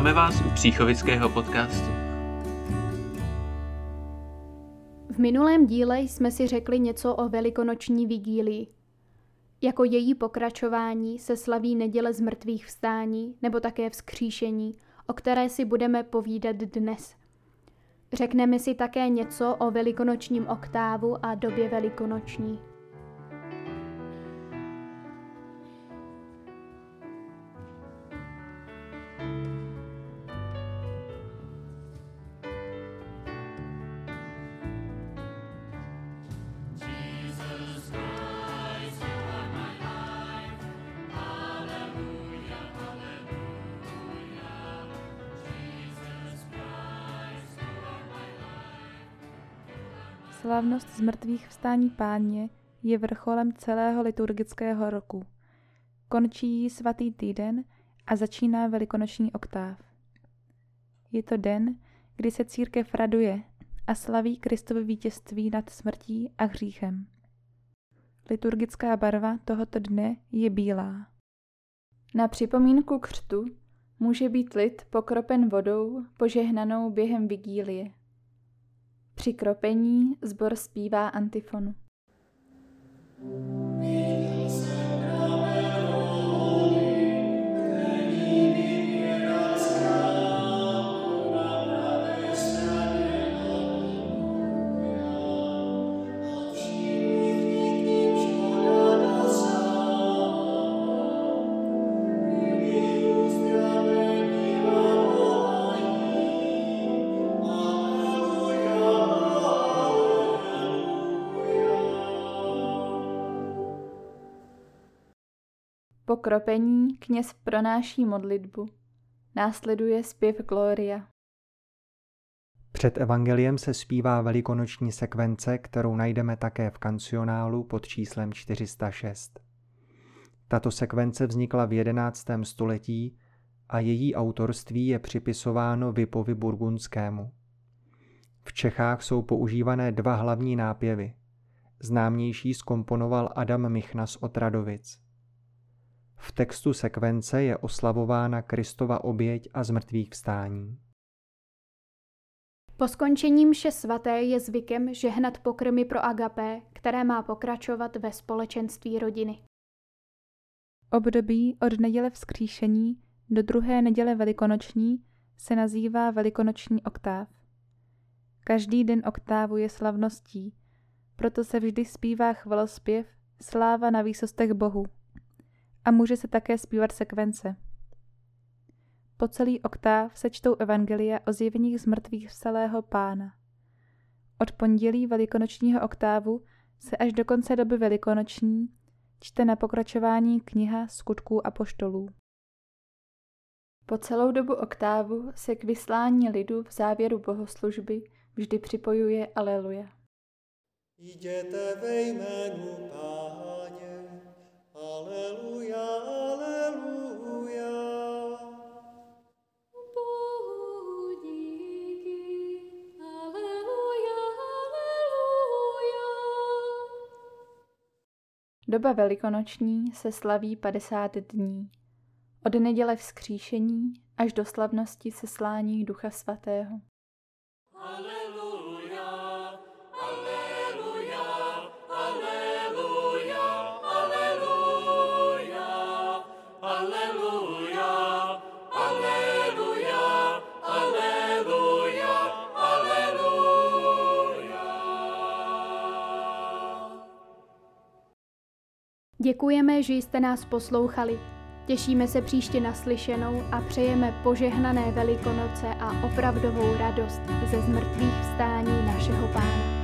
Vítáme vás u Příchovického podcastu. V minulém díle jsme si řekli něco o velikonoční vigílii. Jako její pokračování se slaví neděle z mrtvých vstání nebo také vzkříšení, o které si budeme povídat dnes. Řekneme si také něco o velikonočním oktávu a době velikonoční. Slavnost z mrtvých vstání páně je vrcholem celého liturgického roku. Končí jí svatý týden a začíná velikonoční oktáv. Je to den, kdy se církev raduje a slaví Kristovo vítězství nad smrtí a hříchem. Liturgická barva tohoto dne je bílá. Na připomínku křtu může být lid pokropen vodou požehnanou během vigílie. Při kropení zbor zpívá antifonu. Po kropení kněz pronáší modlitbu. Následuje zpěv Gloria. Před evangeliem se zpívá velikonoční sekvence, kterou najdeme také v kancionálu pod číslem 406. Tato sekvence vznikla v 11. století a její autorství je připisováno Vipovi Burgundskému. V Čechách jsou používané dva hlavní nápěvy. Známější skomponoval Adam Michna z Otradovic. V textu sekvence je oslavována Kristova oběť a zmrtvých vstání. Po skončení mše svaté je zvykem žehnat pokrmy pro agapé, které má pokračovat ve společenství rodiny. Období od neděle vzkříšení do druhé neděle velikonoční se nazývá velikonoční oktáv. Každý den oktávu je slavností, proto se vždy zpívá chvalospěv Sláva na výsostech Bohu a může se také zpívat sekvence. Po celý oktáv se čtou evangelia o zjeveních z mrtvých vstalého pána. Od pondělí velikonočního oktávu se až do konce doby velikonoční čte na pokračování kniha skutků a poštolů. Po celou dobu oktávu se k vyslání lidu v závěru bohoslužby vždy připojuje Aleluja. Jděte ve jménu Páně, Doba velikonoční se slaví 50 dní. Od neděle vzkříšení až do slavnosti seslání Ducha Svatého. Aleluja, Děkujeme, že jste nás poslouchali. Těšíme se příště naslyšenou a přejeme požehnané Velikonoce a opravdovou radost ze zmrtvých vstání našeho Pána.